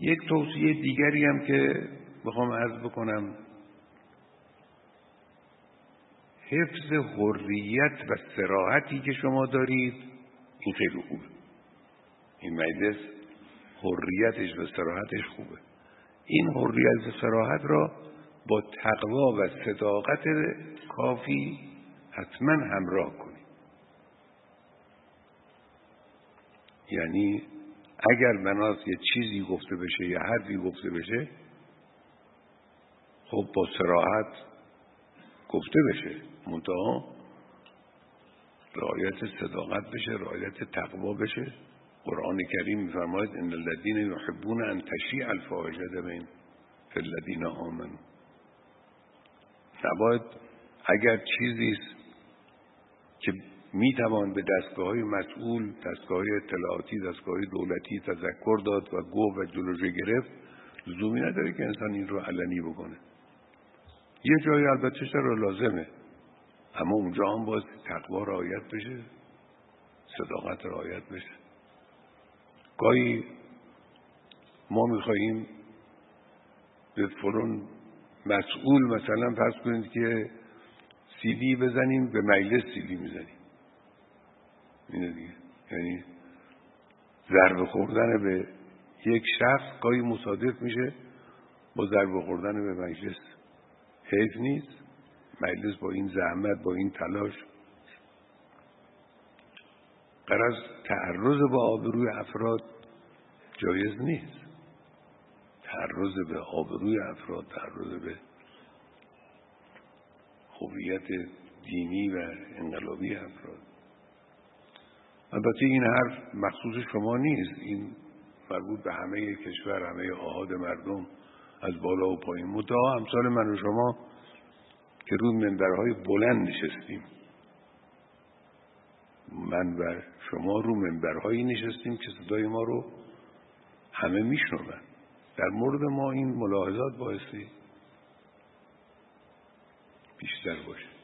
یک توصیه دیگری هم که بخوام عرض بکنم. حفظ حریت و سراحتی که شما دارید این خیلی خوبه. این مجلس حریتش و سراحتش خوبه. این حریت و سراحت را با تقوا و صداقت کافی حتما همراه کنید. یعنی اگر بناس یه چیزی گفته بشه یا حرفی گفته بشه خب با سراحت گفته بشه. منتها رعایت صداقت بشه رعایت تقوا بشه. قرآن کریم میفرماید ان الذين يحبون ان تشیع الفاحشه بین الذين آمنوا. نباید اگر چیزی است که می‌توان به دستگاه های مسئول دستگاه های اطلاعاتی دستگاه دولتی تذکر داد و گفت و جلوشو گرفت لزومی نداره که انسان این رو علنی بکنه. یه جایی البته چرا لازمه اما اونجا هم باز تقوا رعایت بشه صداقت رعایت بشه. گاهی ما میخواییم به فرون مسئول مثلا فرض کنید که سیدی بزنیم به مجلس سیدی می‌زنیم. اینه دیگه. یعنی ضربه خوردن به یک شخص گاهی مصادف میشه با ضربه خوردن به مجلس. حیف نیست. مجلس با این زحمت با این تلاش. قرض تعرض با آبروی افراد جایز نیست. تعرض به آبروی افراد تعرض به خوبیت دینی و انقلابی افراد. البته این حرف مخصوص شما نیست. این مربوط به همه کشور همه آهاد مردم از بالا و پایین. مدعا امثال من و شما که روی منبرهای بلند نشستیم. من و شما رو منبرهایی نشستیم که صدای ما رو همه میشنون. در مورد ما این ملاحظات باعثی بیشتر باشه